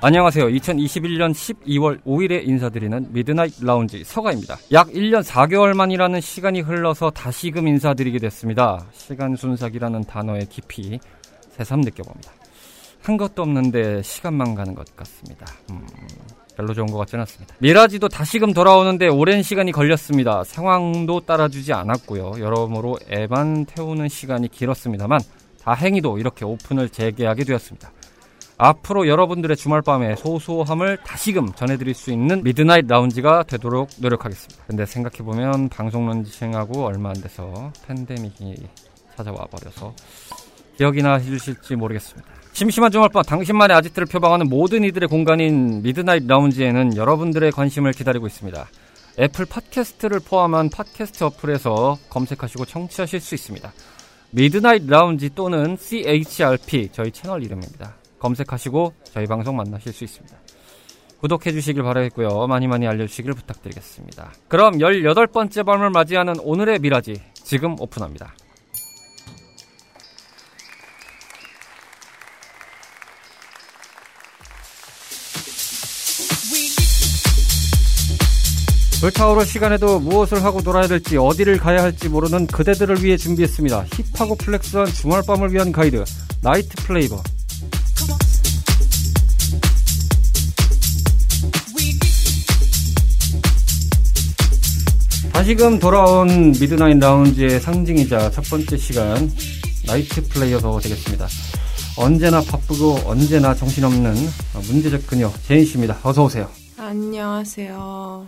안녕하세요. 2021년 12월 5일에 인사드리는 Midnight Lounge 서가입니다. 약 1년 4개월 만이라는 시간이 흘러서 다시금 인사드리게 됐습니다. 시간 순삭이라는 단어의 깊이 새삼 느껴봅니다. 한 것도 없는데 시간만 가는 것 같습니다. 음, 별로 좋은 것 같지는 않습니다. 미라지도 다시금 돌아오는데 오랜 시간이 걸렸습니다. 상황도 따라주지 않았고요. 여러모로 애만 태우는 시간이 길었습니다만 다행히도 이렇게 오픈을 재개하게 되었습니다. 앞으로 여러분들의 주말밤에 소소함을 다시금 전해드릴 수 있는 Midnight Lounge가 되도록 노력하겠습니다. 근데 생각해보면 방송 런칭하고 얼마 안 돼서 팬데믹이 찾아와 버려서 기억이나 해주실지 모르겠습니다. 심심한 주말밤 당신만의 아지트를 표방하는 모든 이들의 공간인 Midnight Lounge에는 여러분들의 관심을 기다리고 있습니다. 애플 팟캐스트를 포함한 팟캐스트 어플에서 검색하시고 청취하실 수 있습니다. Midnight Lounge 또는 CHRP 저희 채널 이름입니다. 검색하시고 저희 방송 만나실 수 있습니다. 구독해 주시길 바라겠고요. 많이 많이 알려주시길 부탁드리겠습니다. 그럼 18번째 밤을 맞이하는 오늘의 미라지 지금 오픈합니다. 불타오를 시간에도 무엇을 하고 놀아야 될지 어디를 가야 할지 모르는 그대들을 위해 준비했습니다. hip하고 flex한 주말밤을 위한 가이드 Night Flavor 다시금 돌아온 Midnight Lounge의 상징이자 첫 번째 시간 Night Flavor 되겠습니다. 언제나 바쁘고 언제나 정신없는 문제적 그녀 제인 씨입니다. 어서 오세요. 안녕하세요.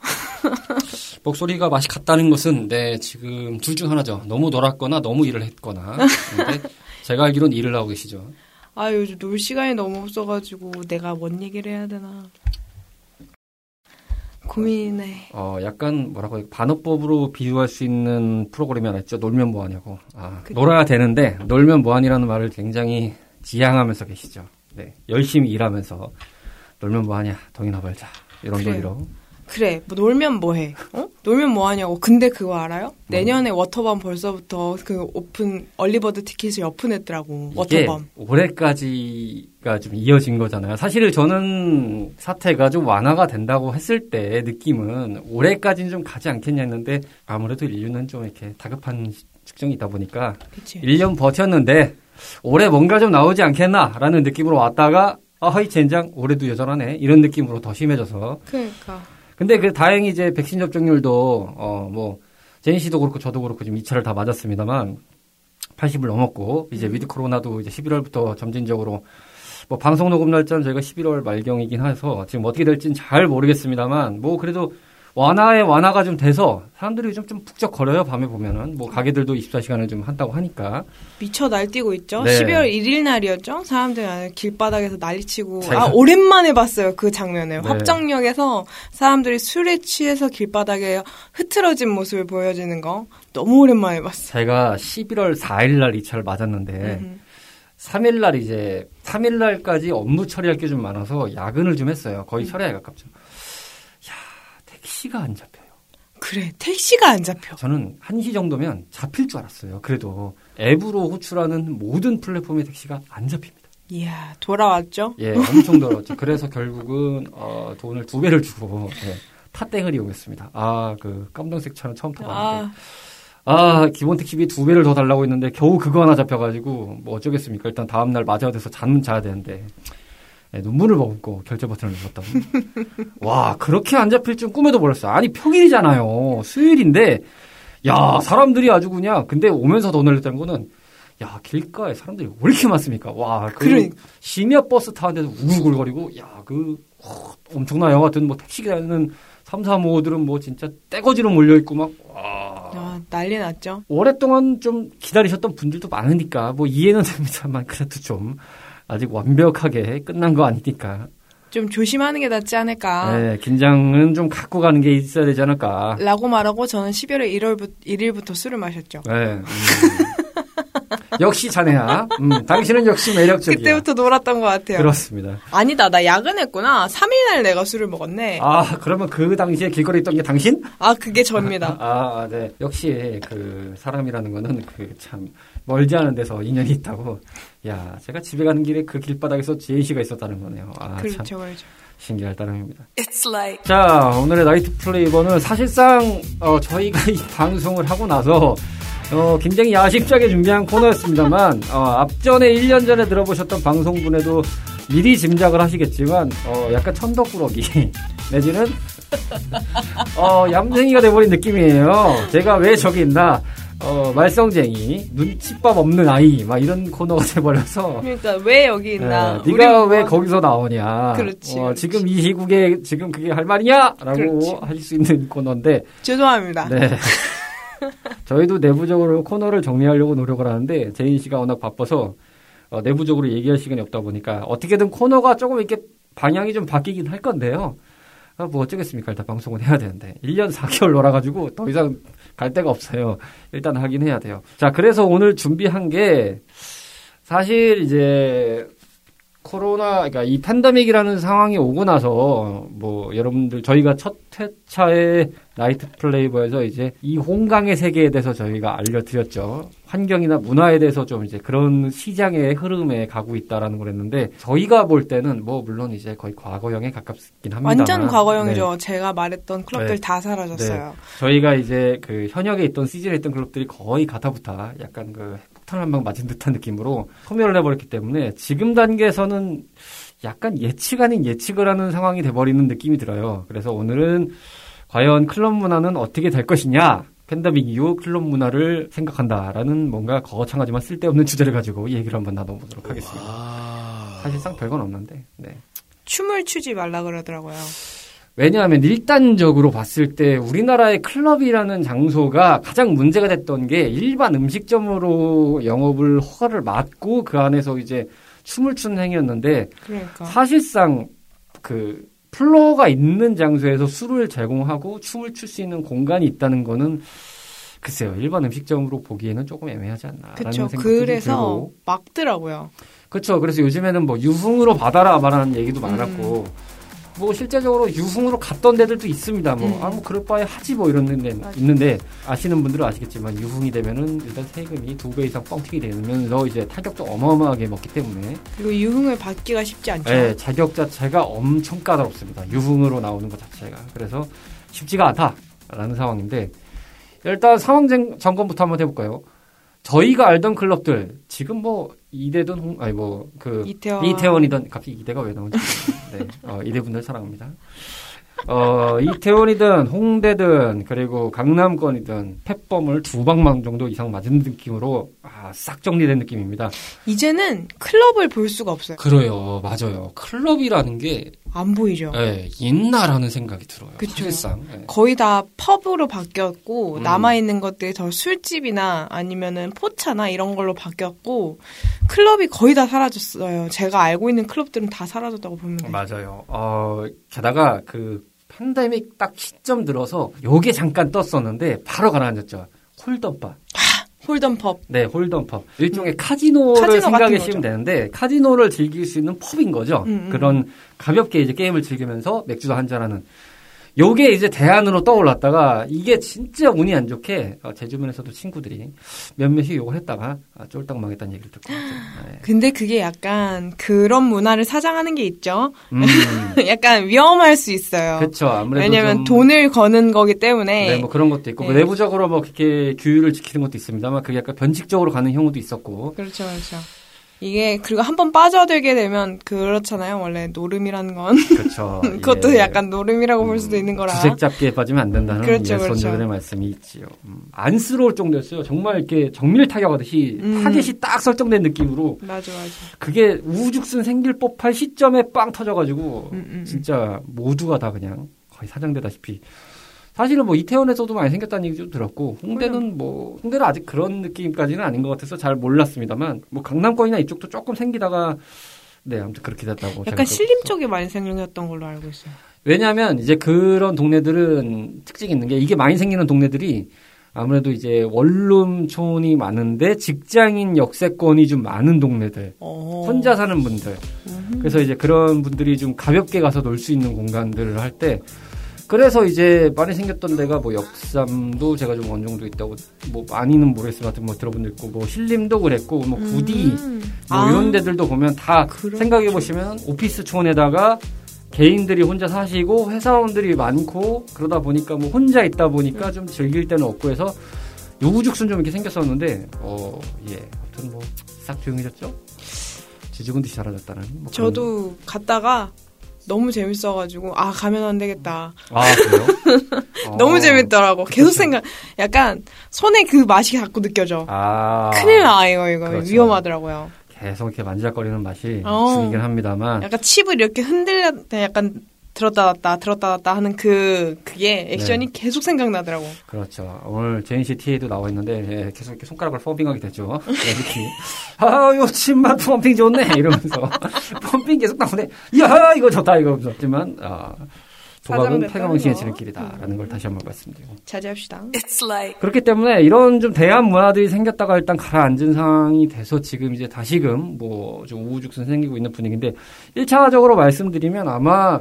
목소리가 맛이 같다는 것은 네 지금 둘 중 하나죠. 너무 놀았거나 너무 일을 했거나. 근데 제가 알기로는 일을 하고 계시죠. 아 요즘 놀 시간이 너무 없어가지고 내가 뭔 얘기를 해야 되나 고민해. 어 약간 뭐라고 반어법으로 비유할 수 있는 프로그램이 하나 있죠. 놀면 뭐하냐고. 아 그쵸. 놀아야 되는데 놀면 뭐하니라는 말을 굉장히 지향하면서 계시죠. 네 열심히 일하면서 놀면 뭐하냐 돈이나 벌자 이런 그래요. 논리로. 그래 뭐 놀면 뭐해? 어? 놀면 뭐하냐고. 근데 그거 알아요? 내년에 워터밤 벌써부터 그 오픈 early bird 티켓을 오픈했더라고. 워터밤. 올해까지가 좀 이어진 거잖아요. 사실 저는 사태가 좀 완화가 된다고 했을 때 느낌은 올해까지는 좀 가지 않겠냐 했는데 아무래도 인류는 좀 이렇게 다급한 측면이 있다 보니까 그치. 1년 버텼는데 올해 뭔가 좀 나오지 않겠나라는 느낌으로 왔다가 아, 허이 젠장 올해도 여전하네 이런 느낌으로 더 심해져서 그러니까 근데 그 다행히 이제 백신 접종률도 어 뭐 제인 씨도 그렇고 저도 그렇고 지금 2차를 다 맞았습니다만 80을 넘었고 이제 위드 코로나도 이제 11월부터 점진적으로 뭐 방송 녹음 날짜는 저희가 11월 말경이긴 해서 지금 어떻게 될지는 잘 모르겠습니다만 뭐 그래도 완화에 완화가 좀 돼서 사람들이 좀, 좀 북적 거려요 밤에 보면은 뭐 가게들도 24시간을 좀 한다고 하니까 미쳐 날뛰고 있죠. 네. 12월 1일 날이었죠. 사람들이 아주 길바닥에서 난리치고 제가- 아 오랜만에 봤어요 그 장면을 네. 합정역에서 사람들이 술에 취해서 길바닥에 흐트러진 모습을 보여주는 거 너무 오랜만에 봤어요. 제가 11월 4일 날 2차를 맞았는데 음. 3일 날 이제 3일 날까지 업무 처리할 게 좀 많아서 야근을 좀 했어요. 거의 음. 철야에 가깝죠. 야, 택시가 안 잡혀요. 그래 택시가 안 잡혀. 저는 1시 정도면 잡힐 줄 알았어요. 그래도 앱으로 호출하는 모든 플랫폼의 택시가 안 잡힙니다. 이야 돌아왔죠. 예, 엄청 더럽죠. 그래서 결국은 어, 돈을 두 배를 주고 예, 탑땡을 이용했습니다. 아, 그 깜동색 차는 처음 타봤는데 아 아, 기본 택시비 두 배를 더 달라고 했는데 겨우 그거 하나 잡혀가지고 뭐 어쩌겠습니까? 일단 다음 날 맞아야 돼서 잠은 자야 되는데 예, 눈물을 머금고 결제 버튼을 눌렀다. 와, 그렇게 안 잡힐 줄 꿈에도 몰랐어요. 아니 평일이잖아요. 수요일인데 야 사람들이 아주 그냥 근데 오면서 돈을 냈다는 거는 야 길가에 사람들이 왜 이렇게 많습니까? 와, 그 그러니까. 심야 버스 타는데도 우글거리고, 야, 그 어, 엄청난 영화 같은 뭐 택시 기다리는 3, 4, 5들은 뭐 진짜 떼거지로 몰려 있고 막 와. 아, 난리 났죠. 오랫동안 좀 기다리셨던 분들도 많으니까 뭐 이해는 됩니다만 그래도 좀 아직 완벽하게 끝난 거 아니니까 좀 조심하는 게 낫지 않을까. 네, 긴장은 좀 갖고 가는 게 있어야 되지 않을까. 라고 말하고 저는 12월 1월부터, 1일부터 술을 마셨죠. 네. 음. 역시 자네야. 음, 당신은 역시 매력적이야. 그때부터 놀았던 것 같아요. 그렇습니다. 아니다, 나 야근했구나. 3일날 내가 술을 먹었네. 아, 아, 그러면 그 당시에 길거리 있던 게 당신? 그게 접니다. 아, 아, 네. 역시 그 사람이라는 거는 그 참 멀지 않은 데서 인연이 있다고. 야, 제가 집에 가는 길에 그 길바닥에서 지혜 씨가 있었다는 거네요. 아, 참 그렇죠, 그렇죠. 신기할 따름입니다. It's like 자, 오늘의 나이트 플레이버는 사실상 어, 저희가 이 방송을 하고 나서 어, 굉장히 야심차게 준비한 코너였습니다만 어, 앞전에 1년 전에 들어보셨던 방송분에도 미리 짐작을 하시겠지만 어, 약간 천덕꾸러기 내지는 어, 얌생이가 돼버린 느낌이에요. 제가 왜 저기 있나 어, 말썽쟁이 눈칫밥 없는 아이 막 이런 코너가 돼버려서 그러니까 왜 여기 있나. 네, 네가 왜 뭐- 거기서 나오냐? 그렇지, 어, 그렇지. 지금 이 시국에 지금 그게 할 말이냐?라고 그렇지. 할수 있는 코너인데, 죄송합니다. 네. 저희도 내부적으로 코너를 정리하려고 노력을 하는데 제인 씨가 워낙 바빠서 어, 내부적으로 얘기할 시간이 없다 보니까 어떻게든 코너가 조금 이렇게 방향이 좀 바뀌긴 할 건데요. 아, 뭐 어쩌겠습니까? 일단 방송은 해야 되는데 1년 4개월 놀아가지고 더 이상 갈 데가 없어요. 일단 하긴 해야 돼요. 자, 그래서 오늘 준비한 게 사실 이제 코로나, 그러니까 이 팬데믹이라는 상황이 오고 나서 뭐 여러분들 저희가 첫 회차의 나이트 플레이버에서 이제 이 홍강의 세계에 대해서 저희가 알려드렸죠. 환경이나 문화에 대해서 좀 이제 그런 시장의 흐름에 가고 있다라는 걸 했는데 저희가 볼 때는 뭐 물론 이제 거의 과거형에 가깝긴 합니다. 완전 과거형이죠. 제가 말했던 클럽들 네. 다 사라졌어요. 저희가 이제 그 현역에 있던 시즌에 있던 클럽들이 거의 가타부타 약간 그 폭탄 한방 맞은 듯한 느낌으로 소멸을 해버렸기 때문에 지금 단계에서는 약간 예측 아닌 예측을 하는 상황이 돼버리는 느낌이 들어요. 그래서 오늘은 과연 클럽 문화는 어떻게 될 것이냐? 팬데믹 이후 클럽 문화를 생각한다라는 뭔가 거창하지만 쓸데없는 주제를 가지고 얘기를 한번 나눠보도록 하겠습니다. 사실상 별건 없는데. 네. 춤을 추지 말라 그러더라고요. 왜냐하면 일단적으로 봤을 때 우리나라의 클럽이라는 장소가 가장 문제가 됐던 게 일반 음식점으로 영업을 허가를 받고 그 안에서 이제 춤을 추는 행위였는데 그러니까. 사실상 그 플로어가 있는 장소에서 술을 제공하고 춤을 출 수 있는 공간이 있다는 거는 글쎄요 일반 음식점으로 보기에는 조금 애매하지 않나라는 그렇죠. 생각이 그래서 막더라고요. 그렇죠. 그래서 요즘에는 뭐 유흥으로 받아라 말하는 얘기도 음. 많았고 뭐 실제적으로 유흥으로 갔던 데들도 있습니다. 뭐 음. 아뭐 그럴 바에 하지 뭐 이런 데. 있는데 아시는 분들은 아시겠지만 유흥이 되면은 일단 세금이 두 배 이상 뻥튀기 되면서 이제 타격도 어마어마하게 먹기 때문에 그리고 유흥을 받기가 쉽지 않죠. 예, 자격 자체가 엄청 까다롭습니다. 유흥으로 나오는 것 자체가 그래서 쉽지가 않다라는 상황인데 일단 상황 점- 점검부터 한번 해볼까요? 저희가 알던 클럽들 지금 뭐 이대든 홍 아니 뭐그 이태원. 이태원이든 갑자기 이대가 왜 나오지? 네, 어, 이대분들 사랑합니다. 어, 이태원이든 홍대든 그리고 강남권이든 펫범을 두 방망 정도 이상 맞은 느낌으로 아, 싹 정리된 느낌입니다. 이제는 클럽을 볼 수가 없어요. 그래요, 맞아요. 클럽이라는 게 안 보이죠. 예, 있나라는 생각이 들어요. 그쵸. 사실상. 예. 거의 다 펍으로 바뀌었고 음. 남아 있는 것들이 더 술집이나 아니면은 포차나 이런 걸로 바뀌었고 클럽이 거의 다 사라졌어요. 제가 알고 있는 클럽들은 다 사라졌다고 보면 돼요. 맞아요. 어, 게다가 그 팬데믹 딱 시점 들어서 요게 잠깐 떴었는데 바로 가라앉았죠. 홀덤바. 홀덤 펍. 네, 홀덤펍. 일종의 카지노를 카지노 생각해 주시면. 되는데 카지노를 즐길 수 있는 펍인 거죠. 음, 음. 그런 가볍게 이제 게임을 즐기면서 맥주도 한잔하는. 요게 이제 대안으로 떠올랐다가 이게 진짜 운이 안 좋게 어, 제 주변에서도 친구들이 몇몇이 요걸 했다가 아, 쫄딱 망했다는 얘기를 듣고 있죠. 네. 근데 그게 약간 그런 문화를 사장하는 게 있죠. 음, 약간 위험할 수 있어요. 그렇죠. 아무래도 왜냐면 좀 돈을 거는 거기 때문에 네, 뭐 그런 것도 있고 뭐 네. 내부적으로 뭐 그렇게 규율을 지키는 것도 있습니다만 그게 약간 변칙적으로 가는 경우도 있었고 그렇죠, 그렇죠. 이게 그리고 한 번 빠져들게 되면 그렇잖아요. 원래 노름이라는 건 그렇죠. 그것도 예. 약간 노름이라고 볼 수도 있는 거라. 주색 잡기에 빠지면 안 된다는 그렇죠, 예, 그렇죠. 선조들의 말씀이 있지요. 음, 안쓰러울 정도였어요. 정말 이렇게 정밀 타격하듯이 음. 타겟이 딱 설정된 느낌으로 맞아 맞아. 그게 우후죽순 생길 법할 시점에 빵 터져가지고 음, 음. 진짜 모두가 다 그냥 거의 사장되다시피 사실은 뭐 이태원에서도 많이 생겼다는 얘기 좀 들었고 홍대는 뭐 홍대는 아직 그런 느낌까지는 아닌 것 같아서 잘 몰랐습니다만 뭐 강남권이나 이쪽도 조금 생기다가 네 아무튼 그렇게 됐다고 약간 그- 신림 쪽에 많이 생겼던 걸로 알고 있어요. 왜냐하면 이제 그런 동네들은 특징이 있는 게 이게 많이 생기는 동네들이 아무래도 이제 원룸촌이 많은데 직장인 역세권이 좀 많은 동네들 어. 혼자 사는 분들 음흠. 그래서 이제 그런 분들이 좀 가볍게 가서 놀 수 있는 공간들을 할 때 그래서 이제 많이 생겼던 데가 뭐 역삼도 제가 좀 어느 정도 있다고 뭐 많이는 모르겠지만 뭐 들어본 적 있고 뭐 신림도 그랬고 뭐 구디 음. 뭐 아, 이런 데들도 보면 다 그렇죠. 생각해 보시면 오피스촌에다가 개인들이 혼자 사시고 회사원들이 많고 그러다 보니까 뭐 혼자 있다 음. 보니까 좀 즐길 때는 없고 해서 요구죽순 좀 이렇게 생겼었는데 어 예 아무튼 뭐 싹 조용해졌죠 듯이 사라졌다는 뭐 저도 갔다가 너무 재밌어가지고 아 가면 안 되겠다. 아 그래요 어. 너무 재밌더라고. 계속. 생각. 약간 손에 그 맛이 자꾸 느껴져. 아 큰일 나 이거 이거 그렇죠. 위험하더라고요. 계속 이렇게 만지작거리는 맛이 어. 죽이긴 합니다만 약간 칩을 이렇게 흔들려 약간 들었다 놨다 들었다 놨다 하는 그 그게 액션이 네. 계속 생각나더라고. 그렇죠. 오늘 제인씨 TA도 나와 있는데 예, 계속 이렇게 손가락을 펌핑하게 되죠. 이렇게 아요 침맛 펌핑 좋네 이러면서 펌핑 계속 나오네. 야 이거 좋다 이거 하지만 아, 도박은 사장됐다는 패가망신에 거. 지는 길이다라는 걸 다시 한번 말씀드리고 자제합시다. 그렇기 때문에 이런 좀 대한 문화들이 생겼다가 일단 가라앉은 상황이 돼서 지금 이제 다시금 뭐 좀 우후죽순 생기고 있는 분위기인데 1차적으로 말씀드리면 아마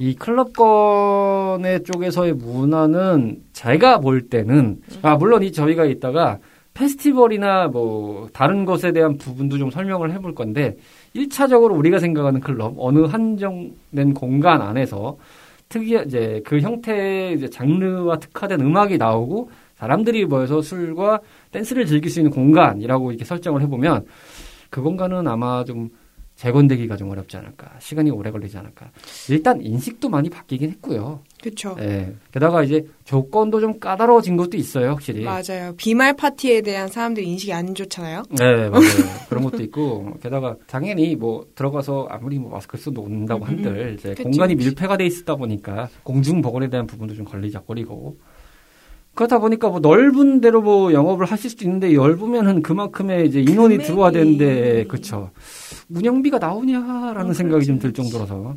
이 클럽권의 쪽에서의 문화는 제가 볼 때는 아 물론 이 저희가 있다가 페스티벌이나 뭐 다른 것에 대한 부분도 좀 설명을 해볼 건데 1차적으로 우리가 생각하는 클럽 어느 한정된 공간 안에서 특이 이제 그 형태의 이제 장르와 특화된 음악이 나오고 사람들이 모여서 술과 댄스를 즐길 수 있는 공간이라고 이렇게 설정을 해보면 그 공간은 아마 좀 재건되기가 좀 어렵지 않을까 시간이 오래 걸리지 않을까 일단 인식도 많이 바뀌긴 했고요. 그렇죠. 예. 게다가 이제 조건도 좀 까다로워진 것도 있어요, 확실히. 맞아요. 비말 파티에 대한 사람들 인식이 안 좋잖아요. 네, 맞아요. 그런 것도 있고, 게다가 당연히 뭐 들어가서 아무리 뭐 마스크 쓰고 온다고 음, 한들 이제 그치, 공간이. 밀폐가 돼 있다 보니까 공중 보건에 대한 부분도 좀 걸리작거리고 그렇다 보니까 뭐 넓은 데로 뭐 영업을 하실 수도 있는데 넓으면은 그만큼의 이제 인원이 금액이. 들어와야 되는데 그쵸 운영비가 나오냐라는 어, 생각이 좀 들 정도라서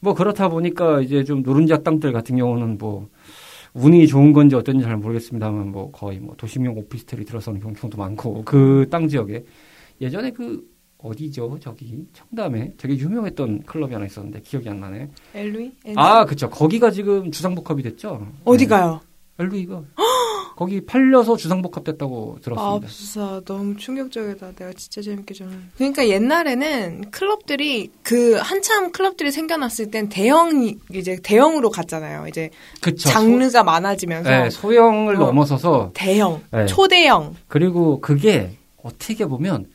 뭐 그렇다 보니까 이제 좀 노른자 땅들 같은 경우는 뭐 운이 좋은 건지 어떤지 잘 모르겠습니다만 뭐 거의 뭐 도심용 오피스텔이 들어서는 경우도 많고 그 땅 지역에 예전에 그 어디죠 저기 청담에 되게 유명했던 클럽이 하나 있었는데 기억이 안 나네. 엘루이? 아 그쵸 거기가 지금 주상복합이 됐죠. 어디 네. 가요? 엘루이가 거기 팔려서 주상복합 됐다고 아, 들었습니다. 진짜 너무 충격적이다. 내가 진짜 재밌게 좀. 그러니까 옛날에는 클럽들이 그 한참 클럽들이 생겨났을 땐 대형 이제 대형으로 갔잖아요. 이제 그쵸. 장르가 많아지면서 네, 소형을 어. 넘어서서 대형, 네. 초대형. 그리고 그게 어떻게 보면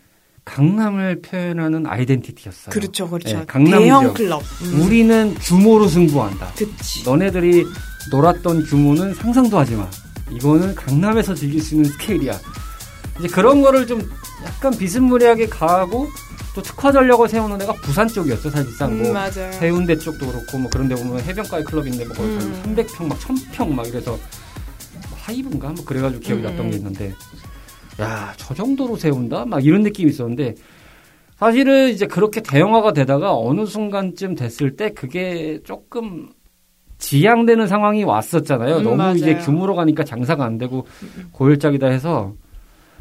강남을 표현하는 아이덴티티였어요. 그렇죠, 그렇죠. 네, 강남 대형 지역. 클럽. 음. 우리는 규모로 승부한다. 그치. 너네들이 놀았던 규모는 상상도 하지 마. 이거는 강남에서 즐길 수 있는 스케일이야. 이제 그런 거를 좀 약간 비스무리하게 가고 또 특화 전력을 세우는 데가 부산 쪽이었죠, 사실상. 음, 뭐 맞아요. 해운대 쪽도 그렇고 뭐 그런 데 보면 해변가의 클럽인데 뭐 거의 음. 300평 막 1000평 막 이래서 뭐 하이브인가 뭐 그래가지고 기억이 음, 났던 게 음. 있는데 야 저 정도로 세운다 막 이런 느낌이 있었는데 사실은 이제 그렇게 대형화가 되다가 어느 순간쯤 됐을 때 그게 조금 지양되는 상황이 왔었잖아요. 음, 너무 맞아요. 이제 규모로 가니까 장사가 안 되고 고열짝이다 해서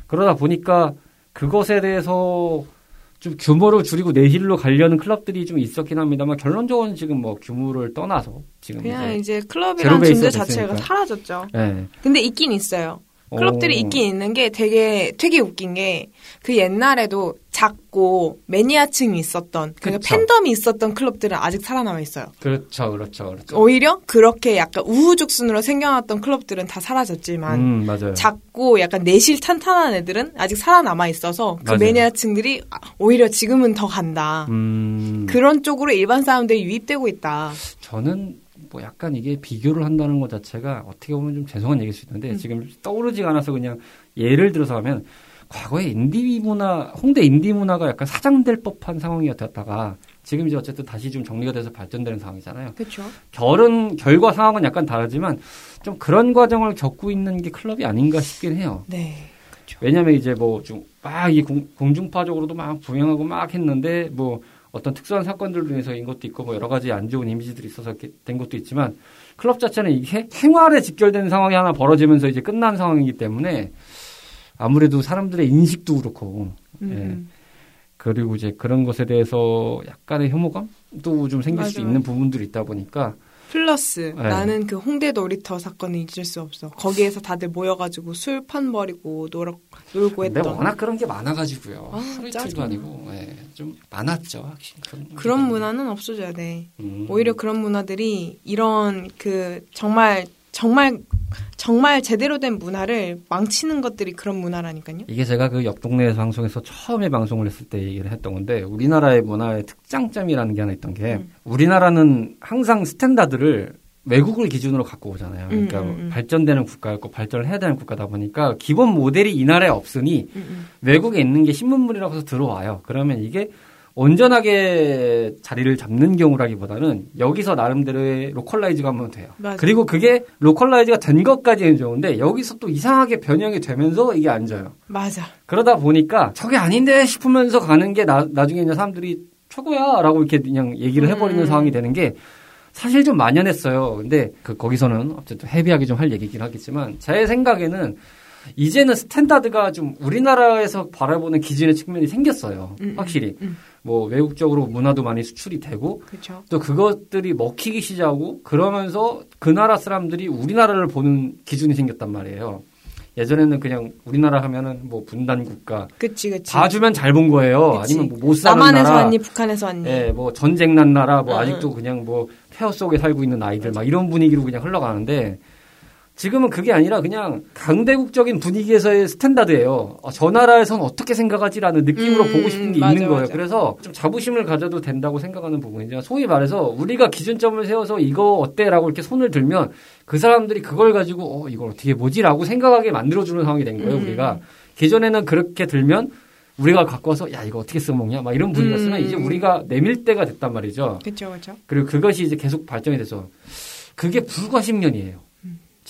그러다 보니까 그것에 대해서 좀 규모를 줄이고 내실로 가려는 클럽들이 좀 있었긴 합니다만 결론적으로는 지금 뭐 규모를 떠나서 지금 그냥 이제 이제 베이스가 존재 자체가. 사라졌죠. 예. 근데 있긴 있어요. 클럽들이 오. 있긴 있는 게 되게 되게 웃긴 게 그 옛날에도 작고 매니아층이 있었던 그러니까 그쵸. 팬덤이 있었던 클럽들은 아직 살아남아 있어요. 그렇죠, 그렇죠, 그렇죠. 오히려 그렇게 약간 우후죽순으로 생겨났던 클럽들은 다 사라졌지만 음, 맞아요. 작고 약간 내실 탄탄한 애들은 아직 살아남아 있어서 그 맞아요. 매니아층들이 아, 오히려 지금은 더 간다. 음, 그런 쪽으로 일반 사람들이 유입되고 있다. 저는 뭐 약간 이게 비교를 한다는 것 자체가 어떻게 보면 좀 죄송한 얘기일 수 있는데 음. 지금 떠오르지가 않아서 그냥 예를 들어서 하면 과거에 인디 문화, 홍대 인디 문화가 약간 사장될 법한 상황이었다가 지금 이제 어쨌든 다시 좀 정리가 돼서 발전되는 상황이잖아요. 그렇죠. 결은 결과 상황은 약간 다르지만 좀 그런 과정을 겪고 있는 게 클럽이 아닌가 싶긴 해요. 네. 그렇죠. 왜냐면 이제 뭐 좀 막 이 공중파적으로도 막 부양하고 막 했는데 뭐 어떤 특수한 사건들로 인해서 인 것도 있고 뭐 여러 가지 안 좋은 이미지들이 있어서 된 것도 있지만 클럽 자체는 이게 생활에 직결된 상황이 하나 벌어지면서 이제 끝난 상황이기 때문에 아무래도 사람들의 인식도 그렇고 음, 예. 음. 그리고 이제 그런 것에 대해서 약간의 혐오감도 좀 생길 수 맞아요. 있는 부분들이 있다 보니까 플러스 네. 나는 그 홍대 놀이터 사건을 잊을 수 없어. 거기에서 다들 모여가지고 술 판 버리고 놀, 놀고 근데 했던 워낙 그런 게 많아가지고요. 아, 짜증나. 아니고 예, 좀 많았죠. 확실히 그런, 그런 문화는 없어져야 돼. 음. 오히려 그런 문화들이 이런 그 정말 정말 정말 제대로 된 문화를 망치는 것들이 그런 문화라니까요. 이게 제가 그 옆 동네 방송에서 처음에 방송을 했을 때 얘기를 했던 건데 우리나라의 문화의 특장점이라는 게 하나 있던 게 음. 우리나라는 항상 스탠다드를 외국을 기준으로 갖고 오잖아요. 그러니까 음, 음, 음. 발전되는 국가였고 발전을 해야 되는 국가다 보니까 기본 모델이 이 나라에 없으니 음, 음. 외국에 있는 게 신문물이라고 해서 들어와요. 그러면 이게 온전하게 자리를 잡는 경우라기보다는 여기서 나름대로의 localize가 가미돼요. 맞아요. 그리고 그게 localize가 된 것까지는 좋은데 여기서 또 이상하게 변형이 되면서 이게 안 져요. 맞아. 그러다 보니까 저게 아닌데 싶으면서 가는 게 나, 나중에 이제 사람들이 최고야 라고 이렇게 그냥 얘기를 해버리는 음. 상황이 되는 게 사실 좀 만연했어요. 근데 그 거기서는 어쨌든 heavy하게 좀 할 얘기긴 하겠지만 제 생각에는 이제는 스탠다드가 좀 우리나라에서 바라보는 기준의 측면이 생겼어요. 음, 음, 확실히. 음. 뭐 외국적으로 문화도 많이 수출이 되고 그렇죠. 또 그것들이 먹히기 시작하고 그러면서 그 나라 사람들이 우리나라를 보는 기준이 생겼단 말이에요. 예전에는 그냥 우리나라 하면은 뭐 분단 국가 그치 그치. 봐주면 잘 본 거예요. 그치. 아니면 뭐 못 사는 남한에서 나라. 왔니 북한에서 왔니. 예, 뭐 전쟁 난 나라, 뭐 응, 아직도 그냥 뭐 폐허 속에 살고 있는 아이들 막 이런 분위기로 그냥 흘러가는데 지금은 그게 아니라 그냥 강대국적인 분위기에서의 스탠다드예요. 어, 저 나라에선 어떻게 생각하지라는 느낌으로 음, 보고 싶은 게 맞아, 있는 거예요. 맞아. 그래서 좀 자부심을 가져도 된다고 생각하는 부분이죠. 소위 말해서 우리가 기준점을 세워서 이거 어때라고 이렇게 손을 들면 그 사람들이 그걸 가지고 어 이걸 어떻게 뭐지라고 생각하게 만들어주는 상황이 된 거예요. 음. 우리가 기존에는 그렇게 들면 우리가 갖고 와서 야 이거 어떻게 써먹냐 막 이런 분위기였으면 음. 이제 우리가 내밀 때가 됐단 말이죠. 그렇죠 그렇죠. 그리고 그것이 이제 계속 발전이 돼서 그게 불과 10년이에요.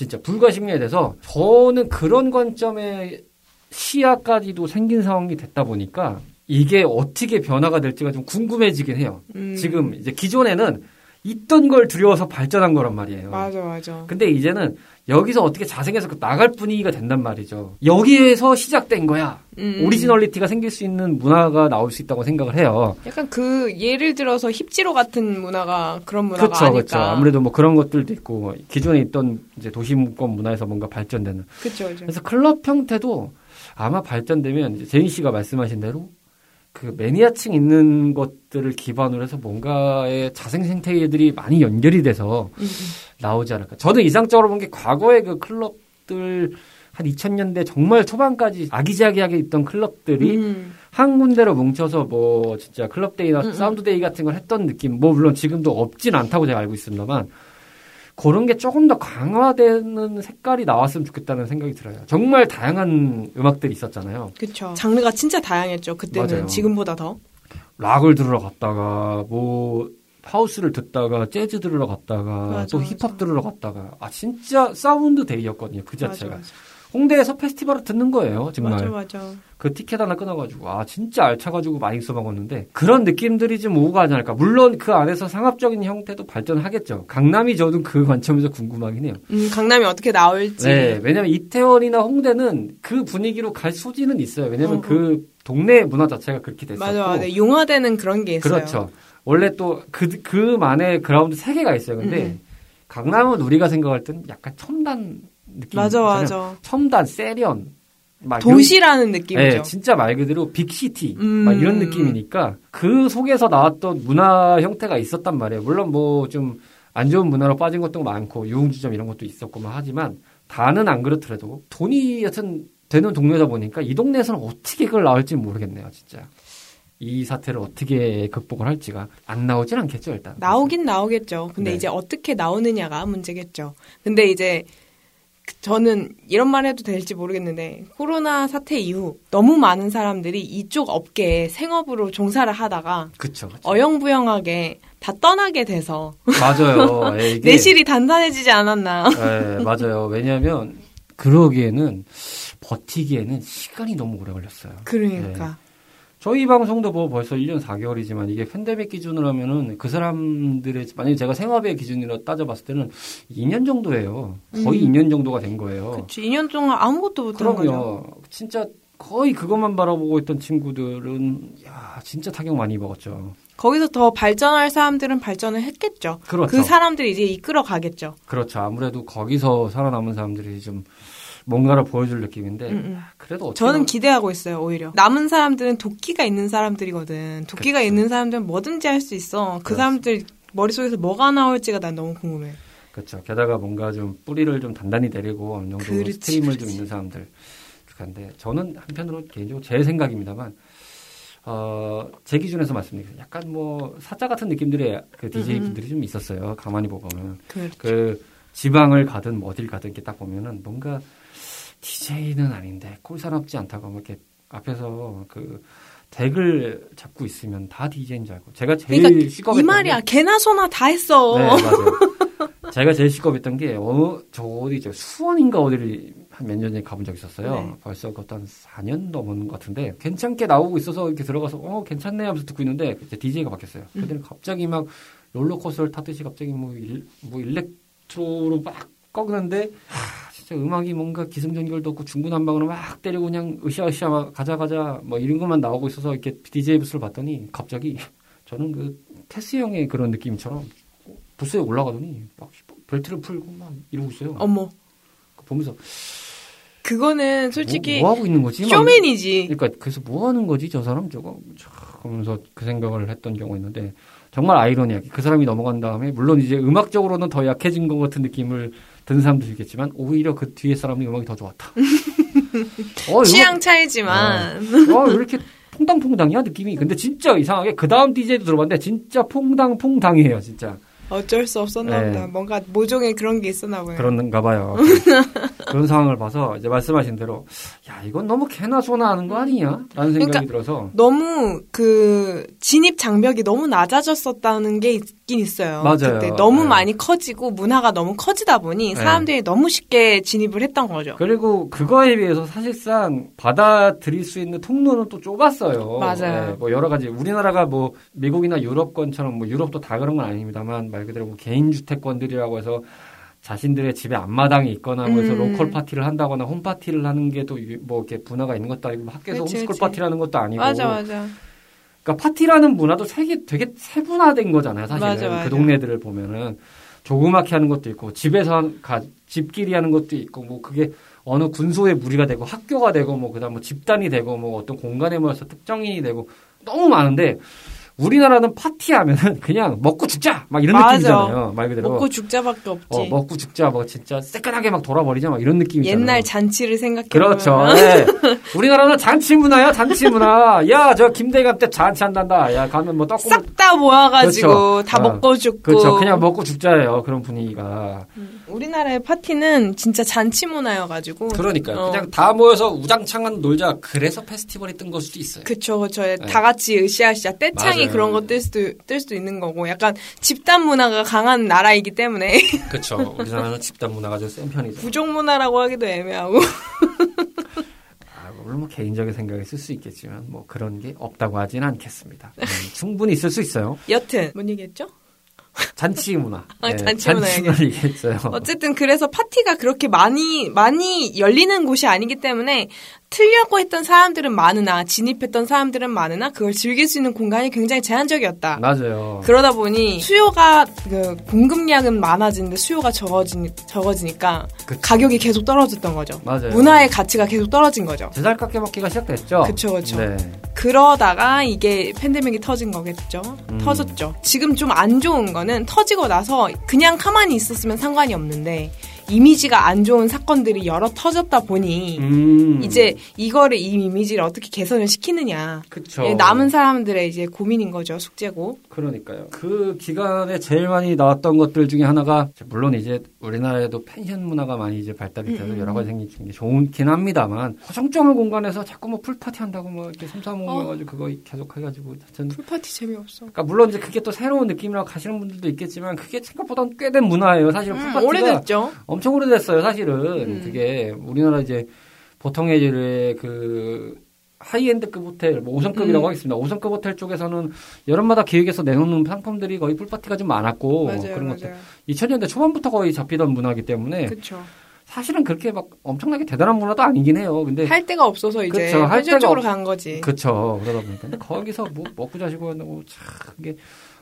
진짜 불과 10년이 돼서 저는 그런 관점의 시야까지도 생긴 상황이 됐다 보니까 이게 어떻게 변화가 될지가 좀 궁금해지긴 해요. 음. 지금 이제 기존에는 있던 걸 두려워서 발전한 거란 말이에요. 맞아 맞아. 근데 이제는 여기서 어떻게 자생해서 나갈 분위기가 된단 말이죠. 여기에서 시작된 거야. 음. originality가 생길 수 있는 문화가 나올 수 있다고 생각을 해요. 약간 그 예를 들어서 힙지로 같은 문화가 그런 문화가 그렇죠, 아닐까. 그렇죠. 아무래도 뭐 그런 것들도 있고 뭐 기존에 있던 이제 도시문권 문화에서 뭔가 발전되는. 그렇죠. 그래서 클럽 형태도 아마 발전되면 제인 씨가 말씀하신 대로 그 매니아층 있는 것들을 기반으로 해서 뭔가의 자생 생태계들이 많이 연결이 돼서 음, 음. 나오지 않을까. 저는 이상적으로 본 게 과거의 그 클럽들 한 2000년대 정말 초반까지 아기자기하게 있던 클럽들이 음. 한 군데로 뭉쳐서 뭐 진짜 클럽데이나 음, 음. 사운드데이 같은 걸 했던 느낌 뭐 물론 지금도 없진 않다고 제가 알고 있습니다만 그런 게 조금 더 강화되는 색깔이 나왔으면 좋겠다는 생각이 들어요. 정말 다양한 음악들이 있었잖아요. 그렇죠. 장르가 진짜 다양했죠. 그때는 맞아요. 지금보다 더. 락을 들으러 갔다가 뭐 하우스를 듣다가 재즈 들으러 갔다가 맞아, 또 맞아. 힙합 들으러 갔다가 아 진짜 Sound Day였거든요. 그 자체가. 맞아 홍대에서 페스티벌을 듣는 거예요. 정말. 맞아 맞아. 그 티켓 하나 끊어가지고 아 진짜 알차가지고 많이 써먹었는데 그런 느낌들이 좀 오고 가지 않을까 물론 그 안에서 상업적인 형태도 발전하겠죠 강남이 저도 그 관점에서 궁금하긴 해요 음, 강남이 어떻게 나올지. 네 왜냐면 이태원이나 홍대는 그 분위기로 갈 소지는 있어요 왜냐면 어, 그 동네 문화 자체가 그렇게 됐었고 맞아 맞아. 용화되는 그런 게 있어요. 그렇죠 원래 또 그 그만의 그라운드 세계가 있어요 근데 음. 강남은 우리가 생각할 땐 약간 첨단 느낌. 맞아, 맞아. 첨단, 세련. 막 도시라는 이런, 느낌이죠. 네, 진짜 말 그대로 big city. 음. 막 이런 느낌이니까 그 속에서 나왔던 문화 형태가 있었단 말이에요. 물론 뭐 좀 안 좋은 문화로 빠진 것도 많고 유흥주점 이런 것도 있었고 만 하지만 다는 안 그렇더라도 돈이 여튼 되는 동네다 보니까 이 동네에서는 어떻게 그걸 나올지 모르겠네요, 진짜. 이 사태를 어떻게 극복을 할지가 안 나오진 않겠죠, 일단. 나오긴 나오겠죠. 근데 네. 이제 어떻게 나오느냐가 문제겠죠. 근데 이제 저는 이런 말 해도 될지 모르겠는데 코로나 사태 이후 너무 많은 사람들이 이쪽 업계에 생업으로 종사를 하다가 그쵸, 그쵸. 어영부영하게 다 떠나게 돼서 맞아요. 예, 이게... 내실이 단단해지지 않았나. 네, 맞아요. 왜냐하면 그러기에는 버티기에는 시간이 너무 오래 걸렸어요. 그러니까. 네. 저희 방송도 뭐 벌써 1년 4개월이지만 이게 팬데믹 기준으로 하면은 그 사람들의 만약에 제가 생업의 기준으로 따져봤을 때는 2년 정도예요. 거의 음. 2년 정도가 된 거예요. 그렇지. 2년 동안 아무것도 못한 거죠. 진짜 거의 그것만 바라보고 있던 친구들은 야 진짜 타격 많이 입었죠. 거기서 더 발전할 사람들은 발전을 했겠죠. 그렇죠. 그 사람들이 이제 이끌어 가겠죠. 그렇죠. 아무래도 거기서 살아남은 사람들이 좀 뭔가를 보여줄 느낌인데 음, 음. 그래도 저는 기대하고 있어요 오히려 남은 사람들은 도끼가 있는 사람들이거든 도끼가 그렇죠. 있는 사람들은 뭐든지 할 수 있어 그 그렇죠. 사람들 머릿속에서 뭐가 나올지가 난 너무 궁금해 그렇죠 게다가 뭔가 좀 뿌리를 좀 단단히 내리고 어느 정도 그렇지, 스트림을 그렇지. 좀 있는 사람들 그런데 저는 한편으로 개인적으로 제 생각입니다만 어, 제 기준에서 말씀드리겠습니다. 약간 뭐 사자 같은 느낌들의 그 DJ 분들이 좀 있었어요. 가만히 보면 그렇죠. 그 지방을 가든 뭐 어딜 가든 이렇게 딱 보면은 뭔가 DJ는 아닌데 꼴사납지 않다고 막 이렇게 앞에서 그 덱을 잡고 있으면 다 DJ인 줄 알고 제가 제일 그러니까 시겁했던 이 말이야 게, 개나 소나 다 했어. 네 맞아요. 제가 제일 시겁했던 게 어, 저 어디죠 수원인가 어디를 한 몇 년 전에 가본 적 있었어요. 네. 벌써 그것도 한 4년 넘은 것 같은데 괜찮게 나오고 있어서 이렇게 들어가서 어 괜찮네 하면서 듣고 있는데 이제 DJ가 바뀌었어요. 음. 그때는 갑자기 막 롤러코스터를 타듯이 갑자기 뭐, 일, 뭐 일렉트로로 막 꺾는데 진짜 음악이 뭔가 기승전결도 없고 중구난방으로 막 때리고 그냥 으쌰으쌰 막 가자 가자 뭐 이런 것만 나오고 있어서 이렇게 DJ 부스를 봤더니 갑자기 저는 그 테스 형의 그런 느낌처럼 부스에 올라가더니 막 벨트를 풀고 막 이러고 있어요. 어머. 보면서 그거는 솔직히 뭐, 뭐 하고 있는 거지? 쇼맨이지. 그러니까 그래서 뭐 하는 거지 저 사람 저거 그러면서 그 생각을 했던 경우가 있는데 정말 아이러니하게 그 사람이 넘어간 다음에 물론 이제 음악적으로는 더 약해진 것 같은 느낌을 드는 사람도 있겠지만 오히려 그 뒤에 사람의 음악이 더 좋았다. 어, 취향 차이지만 어, 어, 왜 이렇게 퐁당퐁당이야 느낌이. 근데 진짜 이상하게 그 다음 DJ도 들어봤는데 진짜 퐁당퐁당이에요 진짜. 어쩔 수 없었나 보다. 네. 뭔가 모종의 그런 게 있었나 봐요. 그런가 봐요. 그런 상황을 봐서 이제 말씀하신 대로 야 이건 너무 개나 소나 하는 거 아니냐? 라는 생각이 그러니까 들어서 너무 그 진입 장벽이 너무 낮아졌었다는 게 있긴 있어요. 맞아요. 그때 너무 네. 많이 커지고 문화가 너무 커지다 보니 네. 사람들이 네. 너무 쉽게 진입을 했던 거죠. 그리고 그거에 비해서 사실상 받아들일 수 있는 통로는 또 좁았어요. 맞아요. 네, 뭐 여러 가지 우리나라가 뭐 미국이나 유럽권처럼 뭐 유럽도 다 그런 건 아닙니다만 말 그대로 뭐 개인 주택권들이라고 해서 자신들의 집에 앞마당이 있거나 뭐 해서 음. local party를 한다거나 home party를 하는 게 또 뭐 이렇게 문화가 있는 것도 아니고 학교에서 그치, 홈스쿨 그치. 파티라는 것도 아니고 맞아 맞아. 그러니까 파티라는 문화도 되게 되게 세분화된 거잖아요. 사실은 맞아, 맞아. 그 동네들을 보면은 조그맣게 하는 것도 있고 집에서 가, 집끼리 하는 것도 있고 뭐 그게 어느 군소의 무리가 되고 학교가 되고 뭐 그다음 뭐 집단이 되고 뭐 어떤 공간에 모여서 특정인이 되고 너무 많은데 우리나라는 파티하면은 그냥 먹고 죽자! 막 이런 맞아. 느낌이잖아요. 말 그대로. 먹고 죽자밖에 없지. 어, 먹고 죽자. 뭐 진짜 새끈하게 막 돌아버리자. 막 이런 느낌이잖아요. 옛날 잔치를 생각해 그렇죠. 네. 우리나라는 잔치 문화야 잔치 문화. 야 저 김대감 때 잔치 한단다. 야 가면 뭐 떡국 싹다 모아가지고 그렇죠. 다 어. 먹고 죽고. 그렇죠. 그냥 먹고 죽자예요 그런 분위기가. 음. 우리나라의 파티는 진짜 잔치 문화여가지고. 그러니까 어. 그냥 다 모여서 우장창한 놀자. 그래서 페스티벌이 뜬 걸 수도 있어요. 그쵸 그쵸. 네. 다 같이 으쌰으쌰 떼창이 그런 거 뜰 수도, 뜰 수도 있는 거고, 약간 집단 문화가 강한 나라이기 때문에. 그쵸. 우리나라는 집단 문화가 좀 센 편이죠. 부족 문화라고 하기도 애매하고. 아, 물론 뭐 개인적인 생각이 있을 수 있겠지만, 뭐 그런 게 없다고 하진 않겠습니다. 음, 충분히 있을 수 있어요. 여튼, 뭔 얘기했죠? 잔치 문화. 아, 잔치 문화 얘기했어요. 어쨌든 그래서 파티가 그렇게 많이 많이 열리는 곳이 아니기 때문에 틀려고 했던 사람들은 많으나 진입했던 사람들은 많으나 그걸 즐길 수 있는 공간이 굉장히 제한적이었다. 맞아요. 그러다 보니 수요가 그 공급량은 많아지는데 수요가 적어지니, 적어지니까 그쵸. 가격이 계속 떨어졌던 거죠. 맞아요. 문화의 가치가 계속 떨어진 거죠. 제살 깎여 먹기가 시작됐죠. 그쵸, 그쵸. 네. 그러다가 이게 팬데믹이 터진 거겠죠. 음. 터졌죠. 지금 좀 안 좋은 거는 터지고 나서 그냥 가만히 있었으면 상관이 없는데 이미지가 안 좋은 사건들이 여러 터졌다 보니 음. 이제 이거를 이 이미지를 어떻게 개선을 시키느냐. 그쵸. 예, 남은 사람들의 이제 고민인 거죠. 숙제고. 그러니까요. 그 기간에 제일 많이 나왔던 것들 중에 하나가 물론 이제 우리나라에도 펜션 문화가 많이 이제 발달이 돼서 음, 음. 여러 가지 생긴 게 좋긴 합니다만 허정점을 공간에서 자꾸 뭐 풀파티 한다고 뭐 이렇게 삼삼오오 해가지고 그거 계속 해가지고 하여튼 pool party 재미없어. 그러니까 물론 이제 그게 또 새로운 느낌이라고 가시는 분들도 있겠지만 그게 생각보다 꽤된 문화예요. 사실 음, pool party가 오래됐죠. 엄청 오래됐어요. 사실은 음. 그게 우리나라 이제 보통의 이제 그 high-end급 호텔, 뭐 5성급이라고 음. 하겠습니다. 5성급 호텔 쪽에서는 여름마다 기획해서 내놓는 상품들이 거의 pool party가 좀 많았고 맞아요, 그런 것들. 맞아요. 2000년대 초반부터 거의 잡히던 문화이기 때문에 그렇죠. 사실은 그렇게 막 엄청나게 대단한 문화도 아니긴 해요. 근데 할 데가 없어서 이제 그쵸, 할 데가 없- 간 거지. 그쵸 그러다 보니까 근데 거기서 뭐 먹고 자시고 한다고 참 이게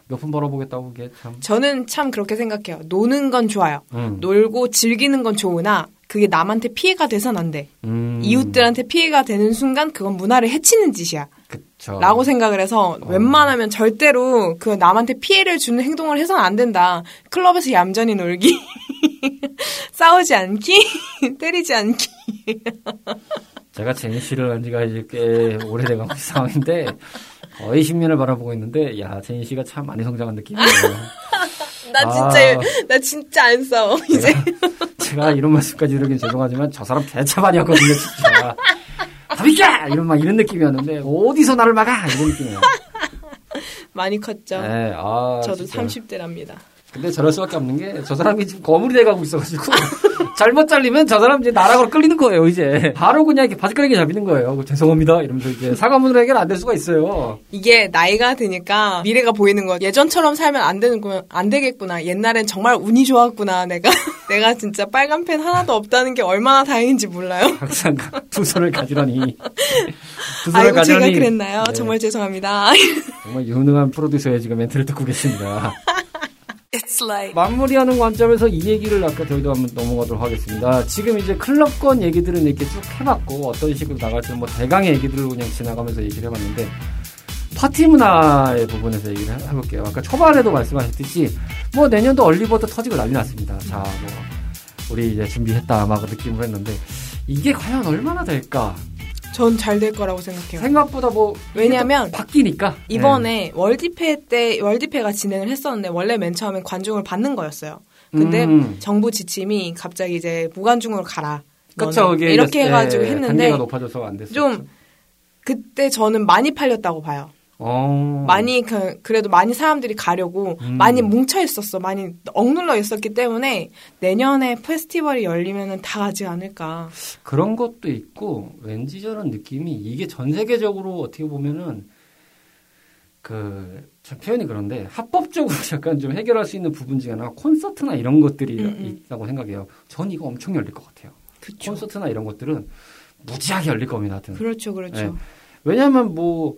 몇 푼 벌어보겠다고 그게 참. 저는 참 그렇게 생각해요. 노는 건 좋아요. 음. 놀고 즐기는 건 좋으나 그게 남한테 피해가 돼선 안 돼. 음. 이웃들한테 피해가 되는 순간 그건 문화를 해치는 짓이야. 그쵸. 라고 생각을 해서 어. 웬만하면 절대로 그 남한테 피해를 주는 행동을 해서는 안 된다. 클럽에서 얌전히 놀기. 싸우지 않기. 때리지 않기. 제가 제니 씨를 안 지가 이제 꽤 있는 상황인데 거의 10년을 바라보고 있는데 야 제니 씨가 참 많이 성장한 느낌이에요. 나 아. 진짜 나 진짜 안 싸워. 이제 제가 이런 말씀까지 드리긴 죄송하지만 저 사람 개차 많이 하거든요 진짜. 다비켜 이런 막 이런 느낌이었는데 어디서 나를 막아 이런 느낌이에요. 많이 컸죠. 네, 아, 저도 진짜. 30대랍니다. 근데 저럴 수밖에 없는 게 저 사람이 지금 거물이 돼가고 있어가지고 잘못 잘리면 저 사람 이제 나락으로 끌리는 거예요 이제 바로 그냥 이렇게 바지가르기 잡히는 거예요 죄송합니다 이러면서 이제 사과문으로 해결 안 될 수가 있어요 이게 나이가 드니까 미래가 보이는 거. 예전처럼 살면 안 되는구나, 안 되겠구나. 옛날엔 정말 운이 좋았구나. 내가 내가 진짜 빨간 펜 하나도 없다는 게 얼마나 다행인지 몰라요. 항상 두 손을 가지런히 두 손을 아이고 제가 가지런히 그랬나요? 네, 정말 죄송합니다. 정말 유능한 프로듀서의 지금 멘트를 듣고 계십니다 like 마무리하는 관점에서 이 얘기를 아까 저희도 한번 넘어가도록 하겠습니다. 지금 이제 클럽권 얘기들은 이렇게 쭉 해봤고 어떤 식으로 나갈지는 뭐 대강의 얘기들을 그냥 지나가면서 얘기를 해봤는데 파티 문화의 부분에서 얘기를 해- 해볼게요. 아까 초반에도 말씀하셨듯이 뭐 내년도 얼리버드 터지고 난리 났습니다. 자, 뭐 우리 이제 준비했다 막그 느낌으로 했는데 이게 과연 얼마나 될까? 전 잘 될 거라고 생각해요. 생각보다 뭐 왜냐면 바뀌니까 이번에 월드페 때 월드페가 진행을 했었는데 원래 맨 처음엔 관중을 받는 거였어요. 근데 음. 정부 지침이 갑자기 이제 무관중으로 가라. 이게 이렇게 해가지고 예, 했는데 단계가 높아져서 안 됐어요. 좀 그때 저는 많이 팔렸다고 봐요. 어. 많이 그, 그래도 많이 사람들이 가려고 음. 많이 뭉쳐 있었어. 많이 억눌러 있었기 때문에 내년에 페스티벌이 열리면은 다 가지 않을까. 그런 것도 있고 왠지 저런 느낌이 이게 전 세계적으로 어떻게 보면은 그참 표현이 그런데 합법적으로 약간 좀 해결할 수 있는 부분 중에 하나 콘서트나 이런 것들이 음, 음. 있다고 생각해요. 전 이거 엄청 열릴 것 같아요. 그렇죠. 콘서트나 이런 것들은 무지하게 열릴 겁니다. 하여튼. 그렇죠, 그렇죠. 네. 왜냐하면 뭐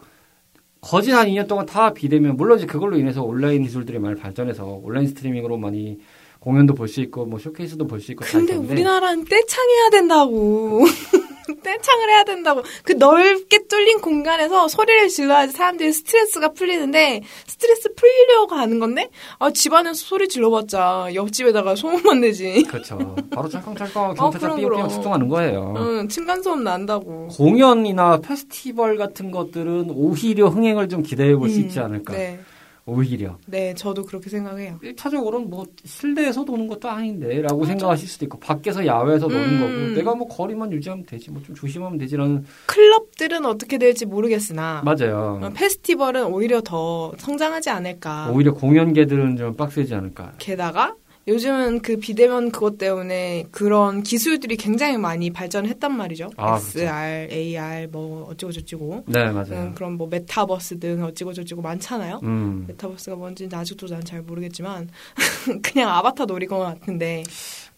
거진 한 2년 동안 다 비대면 물론 이제 그걸로 인해서 온라인 기술들이 많이 발전해서 온라인 스트리밍으로 많이 공연도 볼 수 있고 뭐 쇼케이스도 볼 수 있고 다 근데 우리나라는 떼창해야 된다고. 떼창을 해야 된다고. 그 넓게 뚫린 공간에서 소리를 질러야지 사람들이 스트레스가 풀리는데 스트레스 풀리려고 하는 건데 아 집안에서 소리 질러봤자 옆집에다가 소문만 내지. 그렇죠. 바로 찰컹찰컹 경찰차 어, 그럼, 삐용삐용. 출동하는 거예요. 응, 층간소음 난다고. 공연이나 페스티벌 같은 것들은 오히려 흥행을 좀 기대해 볼수 음, 있지 않을까. 네, 오히려. 네, 저도 그렇게 생각해요. 1차적으로는 뭐 실내에서 노는 것도 아닌데 라고 생각하실 수도 있고 밖에서 야외에서 노는 음. 거고 내가 뭐 거리만 유지하면 되지 뭐 좀 조심하면 되지라는 클럽들은 어떻게 될지 모르겠으나 맞아요. 어, 페스티벌은 오히려 더 성장하지 않을까. 오히려 공연계들은 좀 빡세지 않을까. 게다가 요즘은 그 비대면 그것 때문에 그런 기술들이 굉장히 많이 발전했단 말이죠. 아, XR, AR 뭐 어쩌고 저쩌고. 네, 맞아요. 음, 그런 뭐 메타버스 등 어쩌고 저쩌고 많잖아요. 음. 메타버스가 뭔지는 아직도 난 잘 모르겠지만 그냥 아바타 놀이인 것 같은데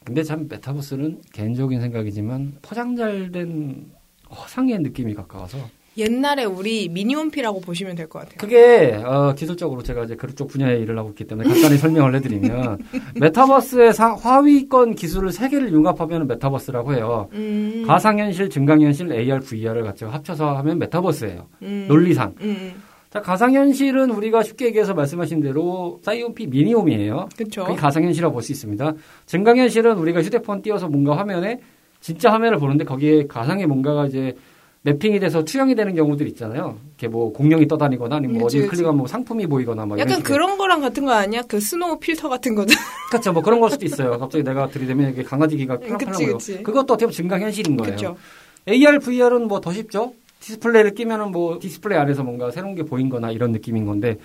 근데 참 메타버스는 개인적인 생각이지만 포장 잘된 허상의 느낌이 가까워서 옛날에 우리 미니홈피라고 보시면 될 것 같아요. 그게 어, 기술적으로 제가 이제 그쪽 분야에 일을 하고 있기 때문에 간단히 설명을 해드리면 메타버스의 사- 하위권 기술을 세 개를 융합하면 메타버스라고 해요. 음, 가상현실, 증강현실, AR, VR을 같이 합쳐서 하면 메타버스예요. 음, 논리상. 음, 음. 자, 가상현실은 우리가 쉽게 얘기해서 말씀하신 대로 싸이월드 미니홈피예요. 그게 가상현실이라고 볼 수 있습니다. 증강현실은 우리가 휴대폰 띄워서 뭔가 화면에 진짜 화면을 보는데 거기에 가상의 뭔가가 이제 mapping이 돼서 투영이 되는 경우들 있잖아요. 이렇게 뭐 공룡이 떠다니거나 아니면 뭐 어디. 클릭하면 뭐 상품이 보이거나 막 약간 이런 식의. 그런 거랑 같은 거 아니야? 그 스노우 필터 같은 거죠. 그렇죠. 뭐 그런 걸 수도 있어요. 갑자기 내가 들이대면 이게 강아지 팡팡하고 그치. 그것도 어떻게 보면 증강 현실인 거예요. 그렇죠. AR, VR은 뭐 더 쉽죠. 디스플레이를 끼면은 뭐 디스플레이 안에서 뭔가 새로운 게 보인 거나 이런 느낌인 건데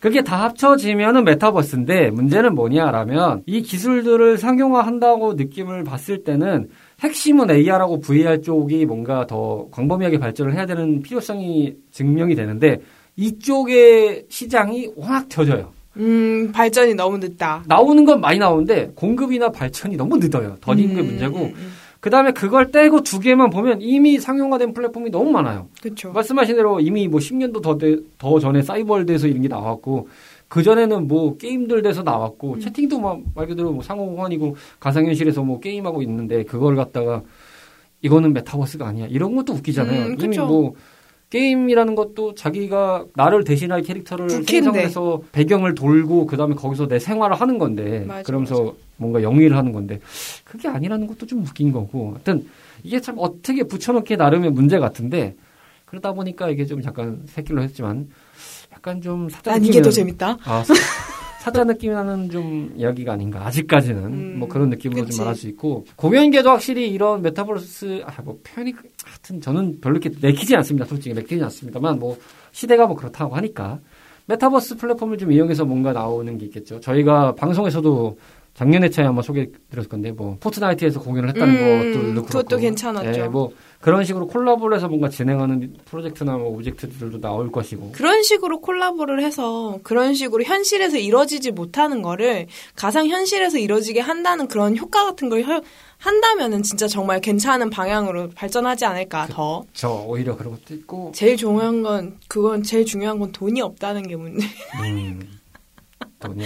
그게 다 합쳐지면은 메타버스인데 문제는 뭐냐라면 이 기술들을 상용화한다고 느낌을 봤을 때는 핵심은 AR하고 VR 쪽이 뭔가 더 광범위하게 발전을 해야 되는 필요성이 증명이 되는데 이쪽의 시장이 워낙 더뎌요. 음, 발전이 너무 늦다. 나오는 건 많이 나오는데 공급이나 발전이 너무 늦어요. 더딘 게 음, 문제고 음, 음. 그 다음에 그걸 떼고 두 개만 보면 이미 상용화된 플랫폼이 너무 많아요. 그쵸. 말씀하신 대로 이미 뭐 10년도 더, 돼- 더 전에 사이버월드에서 이런 게 나왔고 그 전에는 뭐 게임들 돼서 나왔고 음. 채팅도 막 말 그대로 뭐 상호환이고 가상현실에서 뭐 게임하고 있는데 그걸 갖다가 이거는 메타버스가 아니야 이런 것도 웃기잖아요. 음, 이미. 뭐 게임이라는 것도 자기가 나를 대신할 캐릭터를. 생성해서 배경을 돌고 그 다음에 거기서 내 생활을 하는 건데 맞아, 그러면서 뭔가 영위를 하는 건데 그게 아니라는 것도 좀 웃긴 거고 하여튼 이게 참 어떻게 붙여놓기 나름의 문제 같은데 그러다 보니까 이게 좀 잠깐 샛길로 했지만 약간 좀 사짜 난 이게 느낌이 더 재밌다. 아, 사- 사짜 느낌이 나는 좀 이야기가 아닌가 아직까지는 음, 뭐 그런 느낌으로 그치. 좀 말할 수 있고 공연계도 확실히 이런 메타버스 아 뭐 표현이 그- 하여튼 저는 별로 이렇게 내키지 않습니다 솔직히 내키지 않습니다만 뭐 시대가 뭐 그렇다고 하니까 메타버스 플랫폼을 좀 이용해서 뭔가 나오는 게 있겠죠 저희가 방송에서도 작년에 차에 아마 소개드렸을 건데 뭐 포트나이트에서 공연을 했다는 음, 것도 그렇고 그것도 괜찮았죠. 예, 뭐 그런 식으로 콜라보를 해서 뭔가 진행하는 프로젝트나 뭐 object들도 나올 것이고 그런 식으로 콜라보를 해서 그런 식으로 현실에서 이루어지지 못하는 거를 가상 현실에서 이루어지게 한다는 그런 효과 같은 걸 혀- 한다면은 진짜 정말 괜찮은 방향으로 발전하지 않을까 더. 저 오히려 그런 것도 있고 제일 중요한 건 그건 제일 중요한 건 돈이 없다는 게 문제. 음, 돈이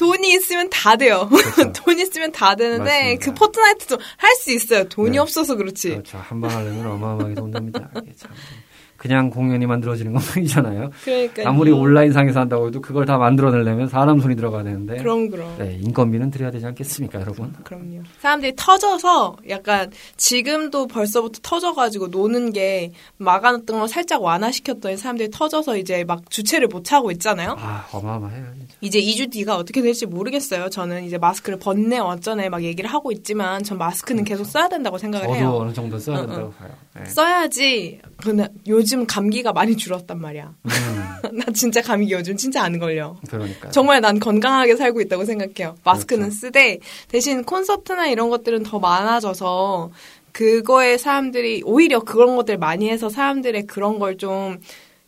돈이 있으면 다 돼요. 그렇죠. 돈 있으면 다 되는데 맞습니다. 그 포트나이트도 할 수 있어요. 돈이 네. 없어서 그렇지. 그렇죠. 한방 하려면 어마어마하게 돈 듭니다. 이게 참. 그냥 공연이 만들어지는 건 아니잖아요. 그러니까 아무리 온라인상에서 한다고 해도 그걸 다 만들어내려면 사람 손이 들어가야 되는데. 그럼 그럼. 네, 인건비는 들여야 되지 않겠습니까, 여러분? 그럼요. 사람들이 터져서 약간 지금도 벌써부터 터져가지고 노는 게 막아놨던 걸 살짝 완화시켰더니 사람들이 터져서 이제 막 주체를 못 하고 있잖아요. 아, 어마어마해요, 진짜. 이제 2주 뒤가 어떻게 될지 모르겠어요. 저는 이제 마스크를 번네 어쩌네 막 얘기를 하고 있지만 전 마스크는 계속 써야 된다고 생각을 저도 해요. 어느 정도 써야 응, 된다고 봐요. 네. 써야지. 근데 요즘 감기가 많이 줄었단 말이야. 음, 나 진짜 감기 요즘 진짜 안 걸려. 그러니까. 정말 난 건강하게 살고 있다고 생각해요. 마스크는 그렇죠. 쓰되 대신 콘서트나 이런 것들은 더 많아져서 그거에 사람들이 오히려 그런 것들 많이 해서 사람들의 그런 걸 좀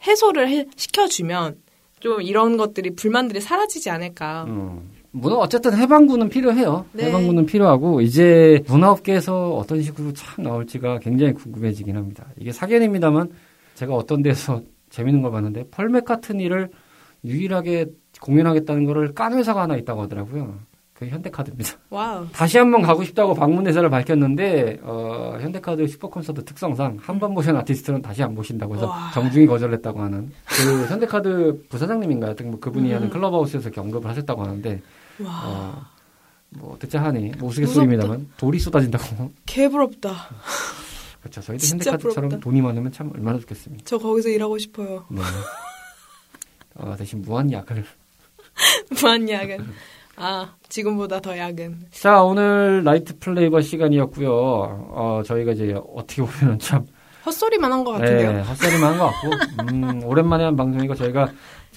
해소를 해- 시켜주면 좀 이런 것들이 불만들이 사라지지 않을까. 음. 문화 어쨌든 해방구는 필요해요. 네. 해방구는 필요하고 이제 문화업계에서 어떤 식으로 착 나올지가 굉장히 궁금해지긴 합니다. 이게 사견입니다만 제가 어떤 데서 재밌는 걸 봤는데 폴 매카트니를 유일하게 공연하겠다는 거를 깐 회사가 하나 있다고 하더라고요. 그 현대카드입니다. 와우. 다시 한번 가고 싶다고 방문 의사를 밝혔는데 어, 현대카드 슈퍼콘서트 특성상 한 번 모신 아티스트는 다시 안 모신다고 해서 와. 정중히 거절했다고 하는 그 현대카드 부사장님인가요? 뭐 그분이 음. 하는 클럽하우스에서 언급을 하셨다고 하는데 와. 어, 뭐 듣자 하니 뭐. 우스갯소리입니다만 돈이 쏟아진다고 개부럽다. 그렇죠 저희도 현대카드처럼 부럽다. 돈이 많으면 참 얼마나 좋겠습니까 저 거기서 일하고 싶어요. 네. 어, 대신 무한 약을 무한 야근. 아, 지금보다 더 야근. 자 오늘 나이트 플레이버 시간이었고요 어, 저희가 이제 어떻게 보면 참 헛소리만 한 것 같은데요. 네, 헛소리만 한 것 같고 음, 오랜만에 한 방송이고 저희가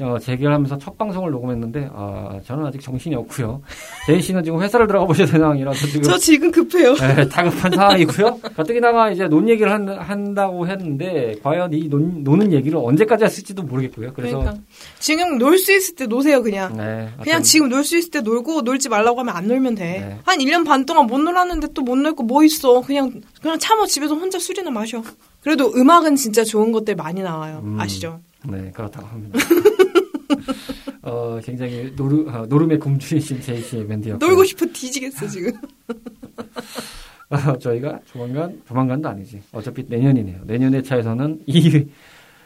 어, 재결하면서 첫 방송을 녹음했는데 아, 저는 아직 정신이 없고요. 제인 씨는 지금 회사를 들어가 보셔야 되는 상황이라서 지금 저 지금 급해요. 네, 다급한 상황이고요. 가뜩이나가 이제 논 얘기를 한, 다고 했는데 과연 이 논, 노는 얘기를 언제까지 했을지도 모르겠고요. 그래서 그러니까. 지금 놀 수 있을 때 노세요 그냥. 네, 그냥 지금 놀 수 있을 때 놀고 놀지 말라고 하면 안 놀면 돼. 네. 한 1년 반 동안 못 놀았는데 또 못 놀 거 뭐 있어. 그냥 그냥 참아 집에서 혼자 술이나 마셔. 그래도 음악은 진짜 좋은 것들 많이 나와요. 음. 아시죠? 네, 그렇다고 합니다. 어, 굉장히 노르, 어, 놀음에 굶주리신 제인 씨의 멘트였고 놀고 싶어 뒤지겠어 지금. 어, 저희가 조만간, 조만간도 아니지. 어차피 내년이네요. 내년의 차에서는 이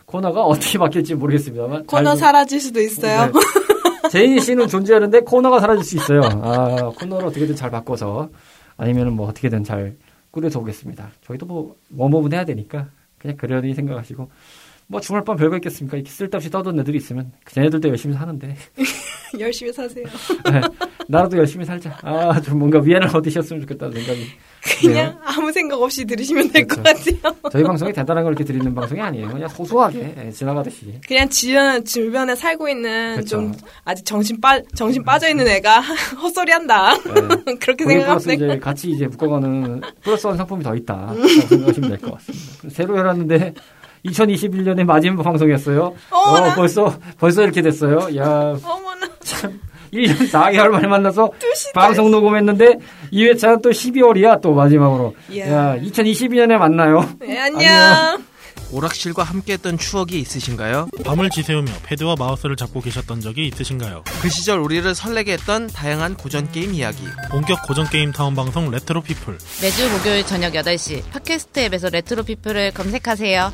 코너가 어떻게 바뀔지 모르겠습니다만. 코너 잘 좀- 사라질 수도 있어요. 네. 제인 씨는 존재하는데 코너가 사라질 수 있어요. 아, 코너를 어떻게든 잘 바꿔서 아니면은 뭐 어떻게든 잘 꾸려서 오겠습니다. 저희도 뭐, 뭐뭐분 해야 되니까 그냥 그러니 생각하시고 뭐 주말 밤 별거 있겠습니까? 이렇게 쓸데없이 떠드는 애들이 있으면 쟤네들도 열심히 사는데 열심히 사세요. 네, 나라도 열심히 살자. 아, 좀 뭔가 위안을 얻으셨으면 좋겠다는 생각이. 그냥 아무 생각 없이 들으시면 될것 그렇죠. 같아요. 저희 방송이 대단한 걸 이렇게 드리는 방송이 아니에요. 그냥 소소하게 예, 지나가듯이. 그냥 주변 주변에 살고 있는 그쵸. 좀 아직 정신 빠 정신 빠져 있는 애가 헛소리한다. 네. 그렇게 생각하면. 이제 같이 이제 묶어가는 플러스한 상품이 더 있다. 라고 생각하시면 될 것 같습니다. 새로 열었는데 2021년의 마지막 방송이었어요. 어머나. 어, 벌써 벌써 이렇게 됐어요. 야, 어머나. 참 1년 4개월 만에 만나서 방송 녹음했는데 2회차는 또 12월이야 또 마지막으로. 이야. 야, 2022년에 만나요. 네, 안녕. 안녕. 오락실과 함께했던 추억이 있으신가요? 밤을 지새우며 패드와 마우스를 잡고 계셨던 적이 있으신가요? 그 시절 우리를 설레게 했던 다양한 고전 게임 이야기. 본격 고전 게임 타운 방송 레트로 피플. 매주 목요일 저녁 8시 팟캐스트 앱에서 레트로 피플을 검색하세요.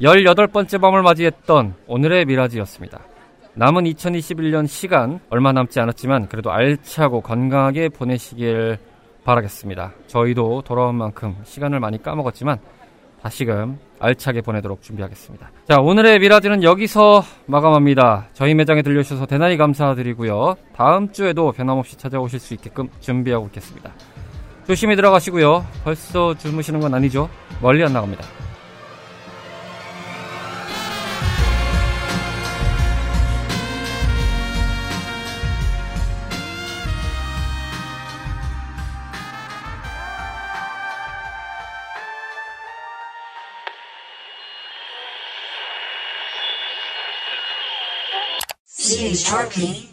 열여덟 번째 밤을 맞이했던 오늘의 미라지였습니다. 남은 2021년 시간 얼마 남지 않았지만 그래도 알차고 건강하게 보내시길 바라겠습니다. 저희도 돌아온 만큼 시간을 많이 까먹었지만 다시금 알차게 보내도록 준비하겠습니다. 자, 오늘의 미라지는 여기서 마감합니다. 저희 매장에 들려주셔서 대단히 감사드리고요. 다음 주에도 변함없이 찾아오실 수 있게끔 준비하고 있겠습니다. 조심히 들어가시고요. 벌써 주무시는 건 아니죠? 멀리 안 나갑니다. CH Harpy.